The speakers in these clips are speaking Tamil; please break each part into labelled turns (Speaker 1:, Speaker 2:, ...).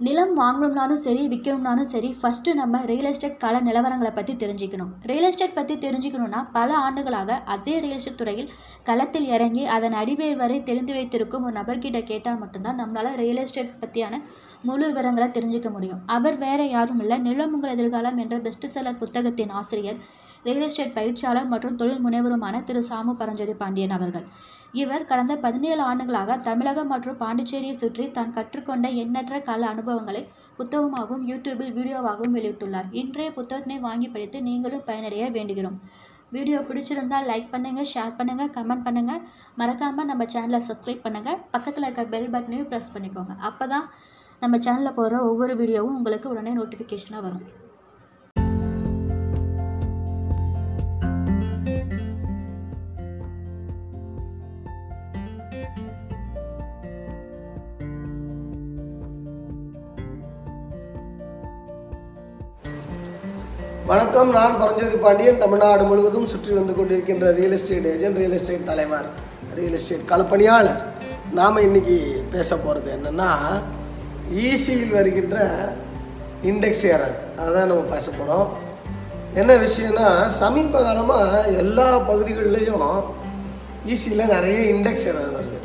Speaker 1: நிலம் வாங்கணும்னாலும் சரி விற்கணும்னாலும் சரி ஃபஸ்ட்டு நம்ம ரியல் எஸ்டேட் கால நிலவரங்களை பற்றி தெரிஞ்சுக்கணும். ரியல் எஸ்டேட் பற்றி தெரிஞ்சுக்கணுன்னா பல ஆண்டுகளாக அதே ரியல் எஸ்டேட் துறையில் களத்தில் இறங்கி அதன் அடிவேர் வரை தெரிந்து வைத்திருக்கும் ஒரு நபர்கிட்ட கேட்டால் மட்டும்தான் நம்மளால் ரியல் எஸ்டேட் பற்றியான முழு விவரங்களை தெரிஞ்சுக்க முடியும். அவர் வேற யாரும் இல்லை. நிலம் உங்கள் எதிர்காலம் என்ற பெஸ்ட் செல்லர் புத்தகத்தின் ஆசிரியர் ரியல் எஸ்டேட் பயிற்சியாளர் மற்றும் தொழில் முனைவருமான திரு. சாமு பரஞ்சோதி பாண்டியன் அவர்கள். இவர் கடந்த பதினேழு ஆண்டுகளாக தமிழகம் மற்றும் பாண்டிச்சேரியை சுற்றி தான் கற்றுக்கொண்ட எண்ணற்ற கல அனுபவங்களை புத்தகமாகவும் யூடியூபில் வீடியோவாகவும் வெளியிட்டுள்ளார். இன்றைய புத்தகத்தினை வாங்கி படித்து நீங்களும் பயனடைய வேண்டுகிறோம். வீடியோ பிடிச்சிருந்தால் லைக் பண்ணுங்கள் ஷேர் பண்ணுங்கள் கமெண்ட் பண்ணுங்கள் மறக்காமல் நம்ம சேனலை சப்ஸ்கிரைப் பண்ணுங்கள் பக்கத்தில் இருக்க பெல் பட்டனையும் ப்ரெஸ் பண்ணிக்கோங்க. அப்போ தான் நம்ம சேனலில் போடுற ஒவ்வொரு வீடியோவும் உங்களுக்கு உடனே நோட்டிஃபிகேஷனாக வரும்.
Speaker 2: வணக்கம். நான் பரஞ்சோதி பாண்டியன். தமிழ்நாடு முழுவதும் சுற்றி வந்து கொண்டிருக்கின்ற real estate agent real estate தலைவர் ரியல் எஸ்டேட் களப்பணியாளர். நாம் இன்னைக்கு பேச போகிறது என்னென்னா ஈசியில் வருகின்ற இண்டெக்ஸ் ஏரர் அதுதான் நம்ம பேச போகிறோம் என்ன விஷயம்னா சமீப காலமாக எல்லா பகுதிகளிலையும் ஈசியில் நிறைய இண்டெக்ஸ் ஏரர் வருது.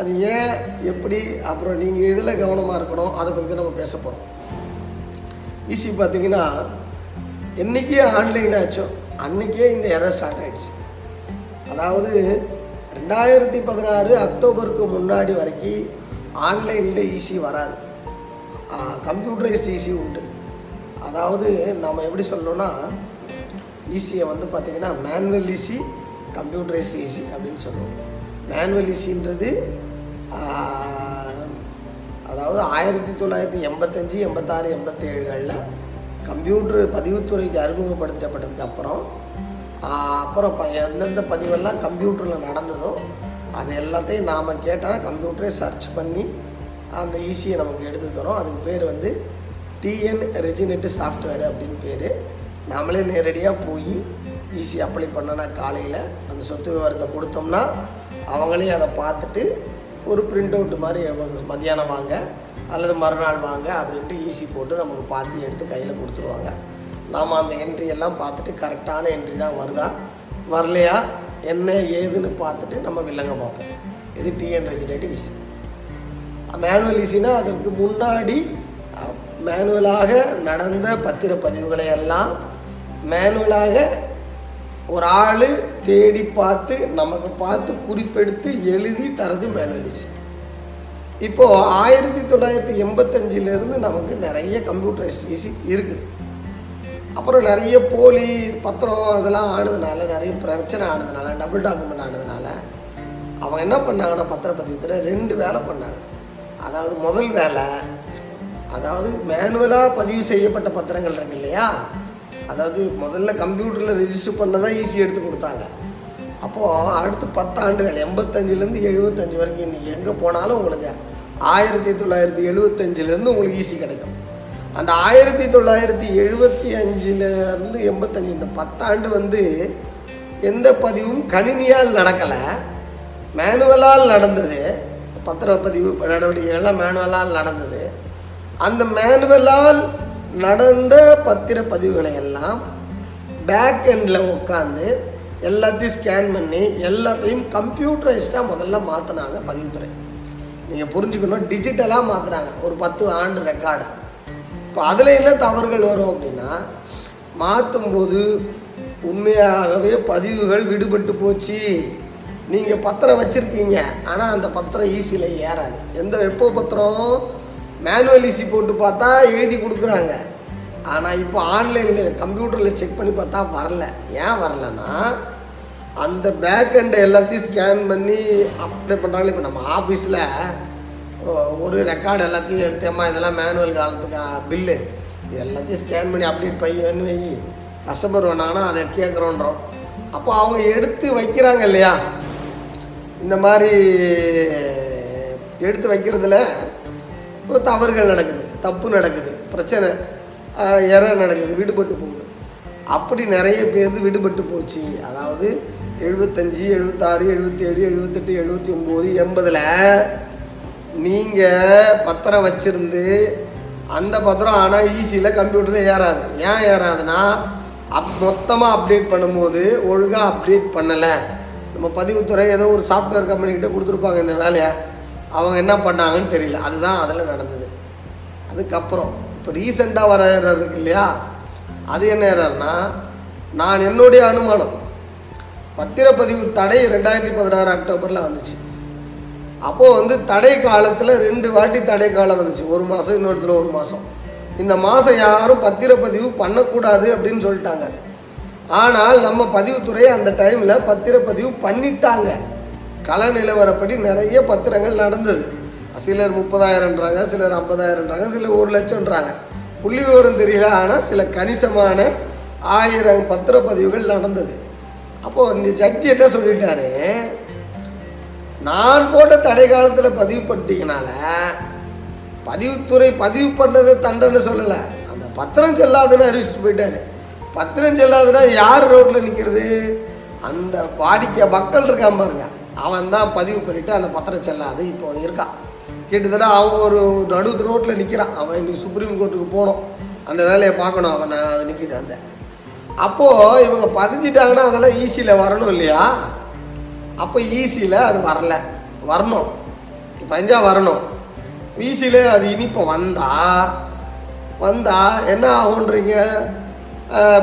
Speaker 2: அது ஏன் எப்படி அப்புறம் நீங்கள் எதில் கவனமாக இருக்கணும் அதை பற்றி நம்ம பேச போகிறோம் ஈஸி பார்த்தீங்கன்னா என்றைக்கே ஆன்லைன் ஆச்சோ அன்றைக்கே இந்த எரர் ஸ்டார்ட் ஆகிடுச்சு அதாவது ரெண்டாயிரத்தி பதினாறு அக்டோபருக்கு முன்னாடி வரைக்கும் ஆன்லைனில் ஈஸி வராது. கம்ப்யூட்டரைஸ்ட் ஈஸி உண்டு. அதாவது நம்ம எப்படி சொல்லணும்னா ஈஸியை வந்து பார்த்திங்கன்னா மேனுவல் ஈஸி கம்ப்யூட்டரைஸ்ட் ஈஸி அப்படின்னு சொல்லுவோம். மேனுவல் ஈஸின்றது அதாவது ஆயிரத்தி தொள்ளாயிரத்தி எண்பத்தஞ்சு எண்பத்தாறு எண்பத்தேழுகளில் கம்ப்யூட்டர் பதிவுத்துறைக்கு அறிமுகப்படுத்தப்பட்டதுக்கு அப்புறம் அப்புறம் ப எந்தெந்த பதிவெல்லாம் கம்ப்யூட்டரில் நடந்ததோ அது எல்லாத்தையும் நாம் கேட்டால் கம்ப்யூட்டரே சர்ச் பண்ணி அந்த ஈஸியை நமக்கு எடுத்து தரும். அதுக்கு பேர் வந்து டிஎன் ரெஜினெட் சாஃப்ட்வேர் அப்படின்னு பேர். நாமளே நேரடியாக போய் ஈஸி அப்ளை பண்ணனா காலையில் அந்த சொத்து விவரத்தை கொடுத்தோம்னா அவங்களே அதை பார்த்துட்டு ஒரு பிரிண்ட் அவுட் மாதிரி மத்தியானம் வாங்க அல்லது மறுநாள் வாங்க அப்படின்ட்டு ஈஸி போட்டு நமக்கு பார்த்து எடுத்து கையில் கொடுத்துருவாங்க. நாம் அந்த என்ட்ரி எல்லாம் பார்த்துட்டு கரெக்டான என்ட்ரி தான் வருதா? வரலையா? என்ன ஏதுன்னு பார்த்துட்டு நம்ம வில்லங்க பார்ப்போம். இது டிஎன் ரெஜினேட் ஈஸி மேனுவல் ஈஸினா அதற்கு முன்னாடி மேனுவலாக நடந்த பத்திரப்பதிவுகளை எல்லாம் மேனுவலாக ஒரு ஆள் தேடி பார்த்து நமக்கு பார்த்து குறிப்பெடுத்து எழுதி தரது மேனுவல் ஈஸி இப்போது ஆயிரத்தி தொள்ளாயிரத்தி எண்பத்தஞ்சிலேருந்து நமக்கு நிறைய கம்ப்யூட்டரைஸ்ட் ஈஸி இருக்குது. அப்புறம் நிறைய போலி பத்திரம் அதெல்லாம் ஆனதுனால நிறைய பிரச்சனை ஆனதுனால டபுள் டாக்குமெண்ட் ஆனதுனால அவங்க என்ன பண்ணாங்கன்னா பத்திரப்பதிவத்தில் ரெண்டு வேலை பண்ணாங்க. அதாவது முதல் வேலை அதாவது மேனுவலாக பதிவு செய்யப்பட்ட பத்திரங்கள் இருக்கு இல்லையா அதாவது முதல்ல கம்ப்யூட்டரில் ரிஜிஸ்டர் பண்ண தான் ஈஸி எடுத்து கொடுத்தாங்க. அப்போது அடுத்து பத்தாண்டுகள் எண்பத்தஞ்சிலேருந்து எழுபத்தஞ்சு வரைக்கும் இன்றைக்கி எங்கே போனாலும் உங்களுக்கு ஆயிரத்தி தொள்ளாயிரத்தி எழுபத்தஞ்சிலேருந்து உங்களுக்கு ஈஸி கிடைக்கும். அந்த ஆயிரத்தி தொள்ளாயிரத்தி எழுபத்தி அஞ்சிலேருந்து எண்பத்தஞ்சு இந்த பத்தாண்டு வந்து எந்த பதிவும் கணினியால் நடக்கலை. மேனுவலால் நடந்தது. பத்திரப்பதிவு நடவடிக்கைகள்லாம் மேனுவலால் நடந்தது. அந்த மேனுவலால் நடந்த பத்திரப்பதிவுகளை எல்லாம் பேக் எண்டில் உட்காந்து எல்லாத்தையும் ஸ்கேன் பண்ணி எல்லாத்தையும் கம்ப்யூட்டரைஸ்டாக முதல்ல மாற்றினாங்க பதிவுத்துறை. நீங்கள் புரிஞ்சுக்கணும் டிஜிட்டலாக மாற்றுறாங்க ஒரு பத்து ஆண்டு ரெக்கார்டு இப்போ அதில் என்ன தவறுகள் வரும் அப்படின்னா மாற்றும்போது உண்மையாகவே பதிவுகள் விடுபட்டு போச்சு. நீங்கள் பத்திரம் வச்சுருக்கீங்க. ஆனால் அந்த பத்திரம் ஈஸியில் ஏறாது. எந்த எப்போ பத்திரம்? மேனுவல் ஈஸி போட்டு பார்த்தா எழுதி கொடுக்குறாங்க. ஆனால் இப்போ ஆன்லைனில் கம்ப்யூட்டரில் செக் பண்ணி பார்த்தா வரல. ஏன் வரலன்னா அந்த பேக் எண்டை எல்லாத்தையும் ஸ்கேன் பண்ணி அப்ளை பண்ணுறாங்களே இப்போ நம்ம ஆஃபீஸில் ஒரு ரெக்கார்டு எல்லாத்தையும் எடுத்தேம்மா இதெல்லாம் மேனுவல் காலத்துக்கு பில்லு இது எல்லாத்தையும் ஸ்கேன் பண்ணி அப்டேட் பையன் வை. கஸ்டமர் வேணாங்கன்னா அதை கேட்குறோன்றோம். அப்போ அவங்க எடுத்து வைக்கிறாங்க இல்லையா? இந்த மாதிரி எடுத்து வைக்கிறதுல தவறுகள் நடக்குது தப்பு நடக்குது பிரச்சனை எற நடக்குது விடுபட்டு போகுது. அப்படி நிறைய பேர் விடுபட்டு போச்சு. அதாவது எழுபத்தஞ்சி எழுபத்தாறு எழுபத்தேழு எழுபத்தெட்டு எழுபத்தி ஒம்பது எண்பதில் நீங்கள் பத்திரம் வச்சுருந்து அந்த பத்திரம் ஆனால் ஈஸியில் கம்ப்யூட்டரில் ஏறாது. ஏன் ஏறாதுன்னா அப் மொத்தமாக அப்டேட் பண்ணும்போது ஒழுங்காக அப்டேட் பண்ணலை. நம்ம பதிவுத்துறை ஏதோ ஒரு சாஃப்ட்வேர் கம்பெனிக்கிட்ட கொடுத்துருப்பாங்க இந்த வேலையை. அவங்க என்ன பண்ணாங்கன்னு தெரியல. அதுதான் அதில் நடந்தது. அதுக்கப்புறம் இப்போ ரீசெண்டாக வர எரர் இருக்கு இல்லையா? அது என்ன ஏறாருன்னா நான் என்னுடைய அனுமானம் பத்திரப்பதிவு தடை ரெண்டாயிரத்தி பதினாறு அக்டோபரில் வந்துச்சு. அப்போது வந்து தடை காலத்தில் ரெண்டு வாட்டி தடை காலம் வந்துச்சு. ஒரு மாதம் இன்னொருத்தர் ஒரு மாதம் இந்த மாதம் யாரும் பத்திரப்பதிவு பண்ணக்கூடாது அப்படின்னு சொல்லிட்டாங்க. ஆனால் நம்ம பதிவுத்துறை அந்த டைமில் பத்திரப்பதிவு பண்ணிட்டாங்க. கள நிலவரப்படி நிறைய பத்திரங்கள் நடந்தது. சிலர் முப்பதாயிரம்ன்றாங்க சிலர் ஐம்பதாயிரம்ன்றாங்க சிலர் ஒரு லட்சம்ன்றாங்க. புள்ளி விவரம் தெரியல ஆனால் சில கணிசமான ஆயிரம் பத்திரப்பதிவுகள் நடந்தது. அப்போது இந்த ஜட்ஜி என்ன சொல்லிட்டாரு? நான் போட்ட தடை காலத்தில் பதிவு பண்ணிட்டீங்கனால பதிவுத்துறை பதிவு பண்ணது தண்டனை சொல்லலை. அந்த பத்திரம் செல்லாதுன்னு அறிவிச்சுட்டு போயிட்டாரு. பத்திரம் செல்லாதுன்னா யார் ரோட்டில் நிற்கிறது அந்த வாடிக்கை மக்கள் இருக்கான் பாருங்க. அவன் தான் பதிவு பண்ணிவிட்டு அந்த பத்திரம் செல்லாது இப்போ இருக்கான். கிட்டத்தட்ட அவன் ஒரு நடு ரோட்டில் நிற்கிறான் அவன் இன்னைக்கு சுப்ரீம் கோர்ட்டுக்கு போகணும். அந்த வேலையை பார்க்கணும். அவன் நான் அது நிற்கிது அந்த. அப்போது இவங்க பதிஞ்சிட்டாங்கன்னா அதெல்லாம் ஈஸியில் வரணும் இல்லையா? அப்போ ஈஸியில் அது வரல. வரணும். பஞ்சா வரணும். ஈஸியில் அது இனிப்போ வந்தா வந்தா என்ன ஆகுன்றீங்க?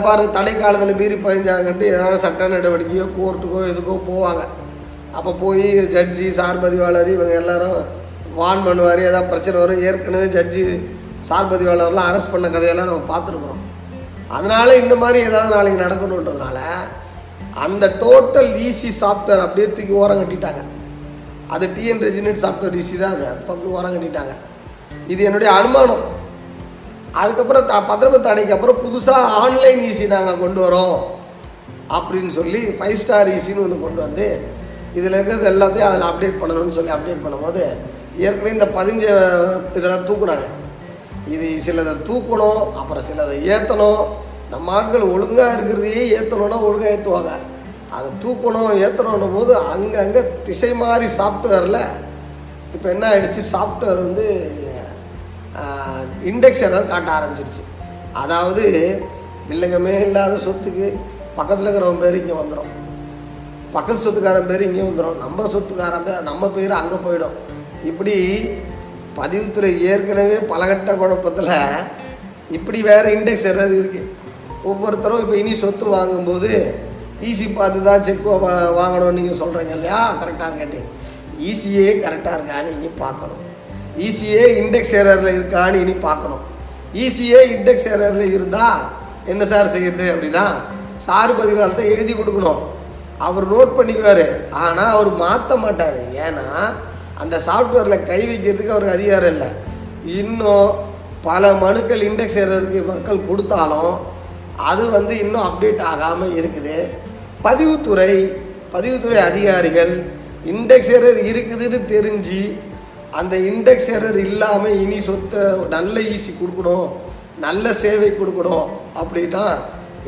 Speaker 2: பாரு தடை காலத்தில் மீறி பதிஞ்சாங்கன்ட்டு ஏதாவது சட்ட நடவடிக்கையோ கோர்ட்டுக்கோ எதுக்கோ போவாங்க. அப்போ போய் ஜட்ஜி சார் பதிவாளர் இவங்க எல்லாரும் வான் பண்ணுவார். ஏதாவது பிரச்சனை வரும். ஏற்கனவே ஜட்ஜி சார் பதிவாளர்லாம் அரெஸ்ட் பண்ண கதையெல்லாம் நம்ம பார்த்துருக்குறோம். அதனால் இந்த மாதிரி ஏதாவது நாளைக்கு நடக்கணுன்றதுனால அந்த டோட்டல் இசி சாஃப்ட்வேர் அப்படியே தூக்கி ஓரம் கட்டிட்டாங்க. அது டிஎன் ரெஜினேட் சாஃப்ட்வேர் ஈஸி தான் அது. தூக்கி ஓரம் கட்டிட்டாங்க. இது என்னுடைய அனுமானம். அதுக்கப்புறம் த பத்திரப்பத்து தடைக்கு அப்புறம் புதுசாக ஆன்லைன் இசி நாங்கள் கொண்டு வரோம் அப்படின்னு சொல்லி ஃபைவ் ஸ்டார் ஈஸின்னு ஒன்று கொண்டு வந்து இதில் இருக்கிறது எல்லாத்தையும் அதில் அப்டேட் பண்ணணும்னு சொல்லி அப்டேட் பண்ணும்போது ஏற்கனவே இந்த பதிஞ்ச இதெல்லாம் தூக்குனாங்க. இது சிலதை தூக்கணும் அப்புறம் சிலதை ஏற்றணும் நம்ம ஆட்கள் ஒழுங்காக இருக்கிறதையே ஏற்றணும்னா ஒழுங்காக ஏற்றுவாங்க அதை தூக்கணும் ஏற்றணும் போது அங்கங்கே திசை மாறி சாஃப்ட்வேரில் இப்போ என்ன ஆயிடுச்சு? சாஃப்ட்வேர் வந்து இண்டெக்ஸ் எரர் காட்ட ஆரம்பிச்சிருச்சு. அதாவது வில்லங்கமே இல்லாத சொத்துக்கு பக்கத்தில் இருக்கிறவன் பேர் இங்கே வந்துடும் பக்கத்து சொத்துக்காரன் பேர் இங்கே வந்துடும் நம்ம சொத்துக்காரன் பேர் நம்ம பேர் அங்கே போயிடும். இப்படி பதிவுத்துறை ஏற்கனவே பலகட்ட குழப்பத்தில் இப்படி வேறு இண்டெக்ஸ் எரர் இருக்குது ஒவ்வொருத்தரும் இப்போ இனி சொத்து வாங்கும்போது ஈஸி பார்த்து தான் செக் வாங்கணும்னு நீங்கள் சொல்கிறீங்க இல்லையா? கரெக்டாக இருக்காட்டி ஈஸியே கரெக்டாக இருக்கான்னு இனி பார்க்கணும். ஈஸியே இண்டெக்ஸ் ஏரரில் இருக்கான்னு இனி பார்க்கணும். ஈஸியே இண்டெக்ஸ் ஏரரில் இருந்தால் என்ன சார் செய்யுது அப்படின்னா சார் பதிவாளர்கிட்ட எழுதி கொடுக்கணும். அவர் நோட் பண்ணிக்குவார். ஆனால் அவர் மாற்ற மாட்டார். ஏன்னா அந்த சாஃப்ட்வேரில் கை வைக்கிறதுக்கு அவருக்கு அதிகாரம் இல்லை. இன்னும் பல மனுக்கள் இண்டெக்ஸ் எரருக்கு மக்கள் கொடுத்தாலும் அது வந்து இன்னும் அப்டேட் ஆகாமல் இருக்குது. பதிவுத்துறை பதிவுத்துறை அதிகாரிகள் இண்டெக்ஸ் எரர் இருக்குதுன்னு தெரிஞ்சு அந்த இண்டெக்ஸ் எரர் இல்லாமல் இனி சொத்தை நல்ல ஈஸி கொடுக்கணும் நல்ல சேவை கொடுக்கணும் அப்படின்னா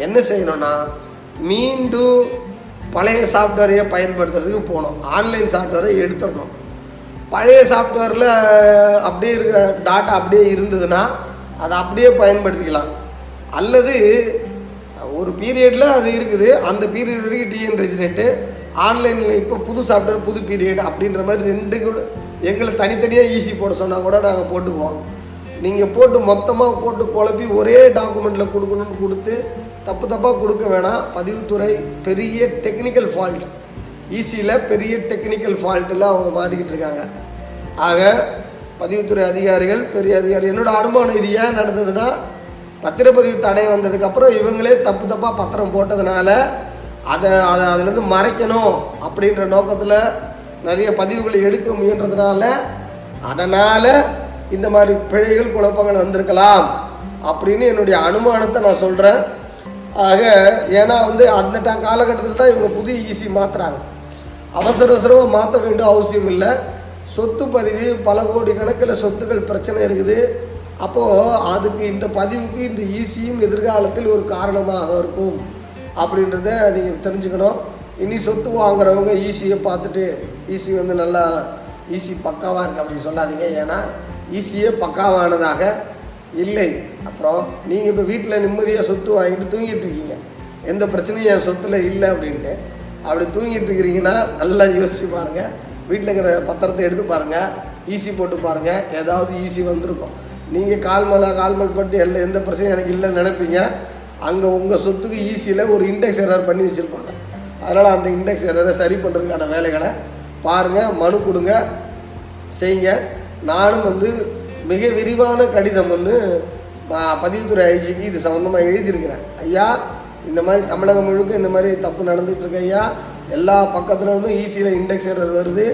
Speaker 2: என்ன செய்யணும்னா மீண்டும் பழைய சாஃப்ட்வேரையை பயன்படுத்துறதுக்கு போகணும். ஆன்லைன் சாஃப்ட்வேரை எடுத்துடணும். பழைய சாஃப்ட்வேரில் அப்படியே இருக்கிற டாட்டா அப்படியே இருந்ததுன்னா அதை அப்படியே பயன்படுத்திக்கலாம். அல்லது ஒரு பீரியடில் அது இருக்குது. அந்த பீரியட் வரைக்கும் டிஎன் ரெஜினேட்டு ஆன்லைனில் இப்போ புது சாஃப்ட்வேர் புது பீரியட் அப்படின்ற மாதிரி ரெண்டு கூட எங்களை தனித்தனியாக ஈஸி போட சொன்னால் கூட நாங்கள் போட்டுக்குவோம். நீங்கள் போட்டு மொத்தமாக போட்டு குழப்பி ஒரே டாக்குமெண்ட்டில் கொடுக்கணும்னு கொடுத்து தப்பு தப்பாக கொடுக்க வேணாம். பதிவுத்துறை பெரிய டெக்னிக்கல் ஃபால்ட் ஈஸியில் பெரிய டெக்னிக்கல் ஃபால்ட்டில் அவங்க மாட்டிக்கிட்டு இருக்காங்க. ஆக பதிவுத்துறை அதிகாரிகள் பெரிய அதிகாரி என்னோடய அனுமானம் இது ஏன் நடந்ததுன்னா பத்திரப்பதிவு தடை வந்ததுக்கப்புறம் இவங்களே தப்பு தப்பாக பத்திரம் போட்டதுனால அதை அதை அதுலேருந்து மறைக்கணும் அப்படின்ற நோக்கத்தில் நிறைய பதிவுகளை எடுக்க முயன்றதுனால அதனால் இந்த மாதிரி பிழைகள் குழப்பங்கள் வந்திருக்கலாம் அப்படின்னு என்னுடைய அனுமானத்தை நான் சொல்கிறேன் ஆக ஏன்னா வந்து அந்த ட- காலகட்டத்தில் தான் இவங்க புது ஈஸி மாற்றுறாங்க அவசர அவசரமாக மாற்ற வேண்டிய அவசியம் இல்லை. சொத்து பதிவு பல கோடி கணக்கில் சொத்துக்கள் பிரச்சனை இருக்குது. அப்போது அதுக்கு இந்த பதிவுக்கு இந்த ஈஸியும் எதிர்காலத்தில் ஒரு காரணமாக இருக்கும். அப்படின்றத நீங்கள் தெரிஞ்சுக்கணும். இனி சொத்து வாங்குறவங்க ஈஸியை பார்த்துட்டு ஈஸி வந்து நல்லா ஈசி பக்காவாக இருக்குது அப்படின்னு சொல்லாதீங்க. ஏன்னா ஈஸியே பக்காவானதாக இல்லை. அப்புறம் நீங்கள் இப்போ வீட்டில் நிம்மதியாக சொத்து வாங்கிட்டு தூங்கிட்டு இருக்கீங்க. எந்த பிரச்சனையும் என் சொத்தில் இல்லை அப்படின்ட்டு. அப்படி தூங்கிட்டு இருக்கிறீங்கன்னா நல்லா யோசிச்சு பாருங்கள் வீட்டில் இருக்கிற பத்திரத்தை எடுத்து பாருங்கள் ஈஸி போட்டு பாருங்கள் ஏதாவது ஈஸி வந்திருக்கும். நீங்கள் கால் மேலே கால் மேல் பட்டு எல்லாம் எந்த பிரச்சனையும் எனக்கு இல்லைன்னு நினைப்பீங்க. அங்கே உங்கள் சொத்துக்கு ஈஸியில் ஒரு இண்டெக்ஸ் எரர் பண்ணி வச்சுருப்பாங்க. அதனால் அந்த இண்டெக்ஸ் எரரை சரி பண்ணுறதுக்கான வேலைகளை பாருங்கள் மனு கொடுங்க செய்யுங்க. நானும் வந்து மிக விரிவான கடிதம் ஒன்று பதிவுத்துறை ஐஜிக்கு இது சம்மந்தமாக எழுதியிருக்கிறேன். ஐயா இந்த மாதிரி தமிழகம் முழுக்க இந்த மாதிரி தப்பு நடந்துகிட்டு இருக்கு ஐயா. எல்லா பக்கத்துல இருந்தும் ஈஸியில் இண்டெக்ஸ் எரர் வருது.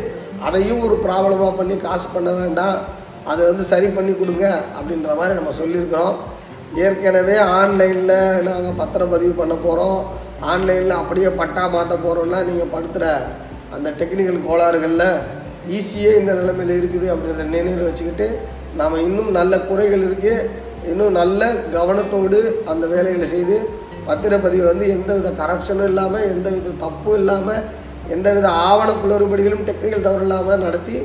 Speaker 2: அதையும் ஒரு ப்ராப்ளமாக பண்ணி காசு பண்ண வேண்டாம். அதை வந்து சரி பண்ணி கொடுங்க அப்படின்ற மாதிரி நம்ம சொல்லியிருக்கிறோம். ஏற்கனவே ஆன்லைனில் நாங்கள் பத்திரம் பதிவு பண்ண போகிறோம் ஆன்லைனில் அப்படியே பட்டா மாற்ற போகிறோம்னா நீங்கள் படுத்துகிற அந்த டெக்னிக்கல் கோளாறுகளில் ஈஸியே இந்த நிலைமையில் இருக்குது அப்படின்ற நினைவில் வச்சுக்கிட்டு நாம் இன்னும் நல்ல குறைகள் இருக்குது இன்னும் நல்ல கவனத்தோடு அந்த வேலைகளை செய்து பத்திரப்பதிவு வந்து எந்தவித கரப்ஷனும் இல்லாமல் எந்தவித தப்பும் இல்லாமல் எந்தவித ஆவண குளறுபடிகளும் டெக்னிக்கல் தவறு இல்லாமல் நடத்தி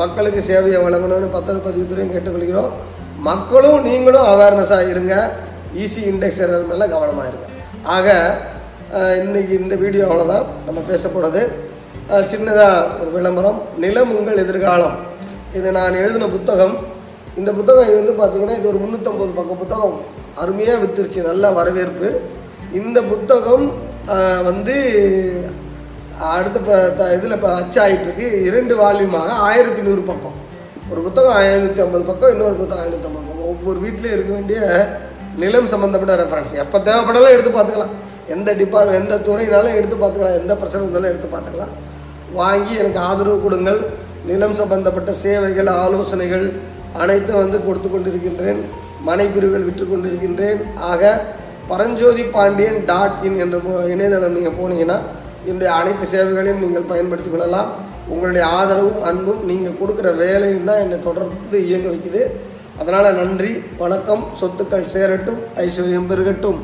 Speaker 2: மக்களுக்கு சேவையை வழங்கணும்னு பத்திரப்பதிவுத்துறையும் கேட்டுக்கொள்கிறோம். மக்களும் நீங்களும் அவேர்னஸாக இருங்க. ஈஸி இண்டெக்ஸ் எரர் மேலே கவனமாக இருங்க. ஆக இன்றைக்கி இந்த வீடியோ அவ்வளோதான் நம்ம பேசப்போகிறது சின்னதாக ஒரு விளம்பரம். நிலம் உங்கள் எதிர்காலம். இது நான் எழுதின புத்தகம். இந்த புத்தகம் இது வந்து பார்த்திங்கன்னா இது ஒரு முந்நூற்றம்பது பக்க புத்தகம். அருமையாக வித்துருச்சு நல்ல வரவேற்பு. இந்த புத்தகம் வந்து அடுத்த இப்போ இதில் இப்போ அச்சாயிட்டுருக்கு. இரண்டு வால்யூமாக ஆயிரத்தி நூறு பக்கம். ஒரு புத்தகம் ஐநூற்றி ஐம்பது பக்கம் இன்னொரு புத்தகம் ஐநூற்றி ஐம்பது பக்கம். ஒவ்வொரு வீட்லேயும் இருக்க வேண்டிய நிலம் சம்மந்தப்பட்ட ரெஃபரன்ஸ் எப்போ தேவைப்படலாம் எடுத்து பார்த்துக்கலாம். எந்த டிபார்ட்மெண்ட் எந்த துறையினாலும் எடுத்து பார்த்துக்கலாம். எந்த பிரச்சனை இருந்தாலும் எடுத்து பார்த்துக்கலாம். வாங்கி எனக்கு ஆதரவு கொடுங்கள். நிலம் சம்பந்தப்பட்ட சேவைகள் ஆலோசனைகள் அனைத்தும் வந்து கொடுத்து கொண்டிருக்கின்றேன். மனைப்பிரிவுகள் விற்று கொண்டிருக்கின்றேன். ஆக பரஞ்சோதி பாண்டியன் டாட் இன் என்ற இணையதளம் நீங்கள் போனீங்கன்னா என்னுடைய அனைத்து சேவைகளையும் நீங்கள் பயன்படுத்திக் கொள்ளலாம். உங்களுடைய ஆதரவும் அன்பும் நீங்கள் கொடுக்குற வேலையும் தான் என்னை தொடர்ந்து இயங்க வைக்குது. அதனால் நன்றி வணக்கம் சொத்துக்கள் சேரட்டும் ஐஸ்வர்யம் பெருகட்டும்.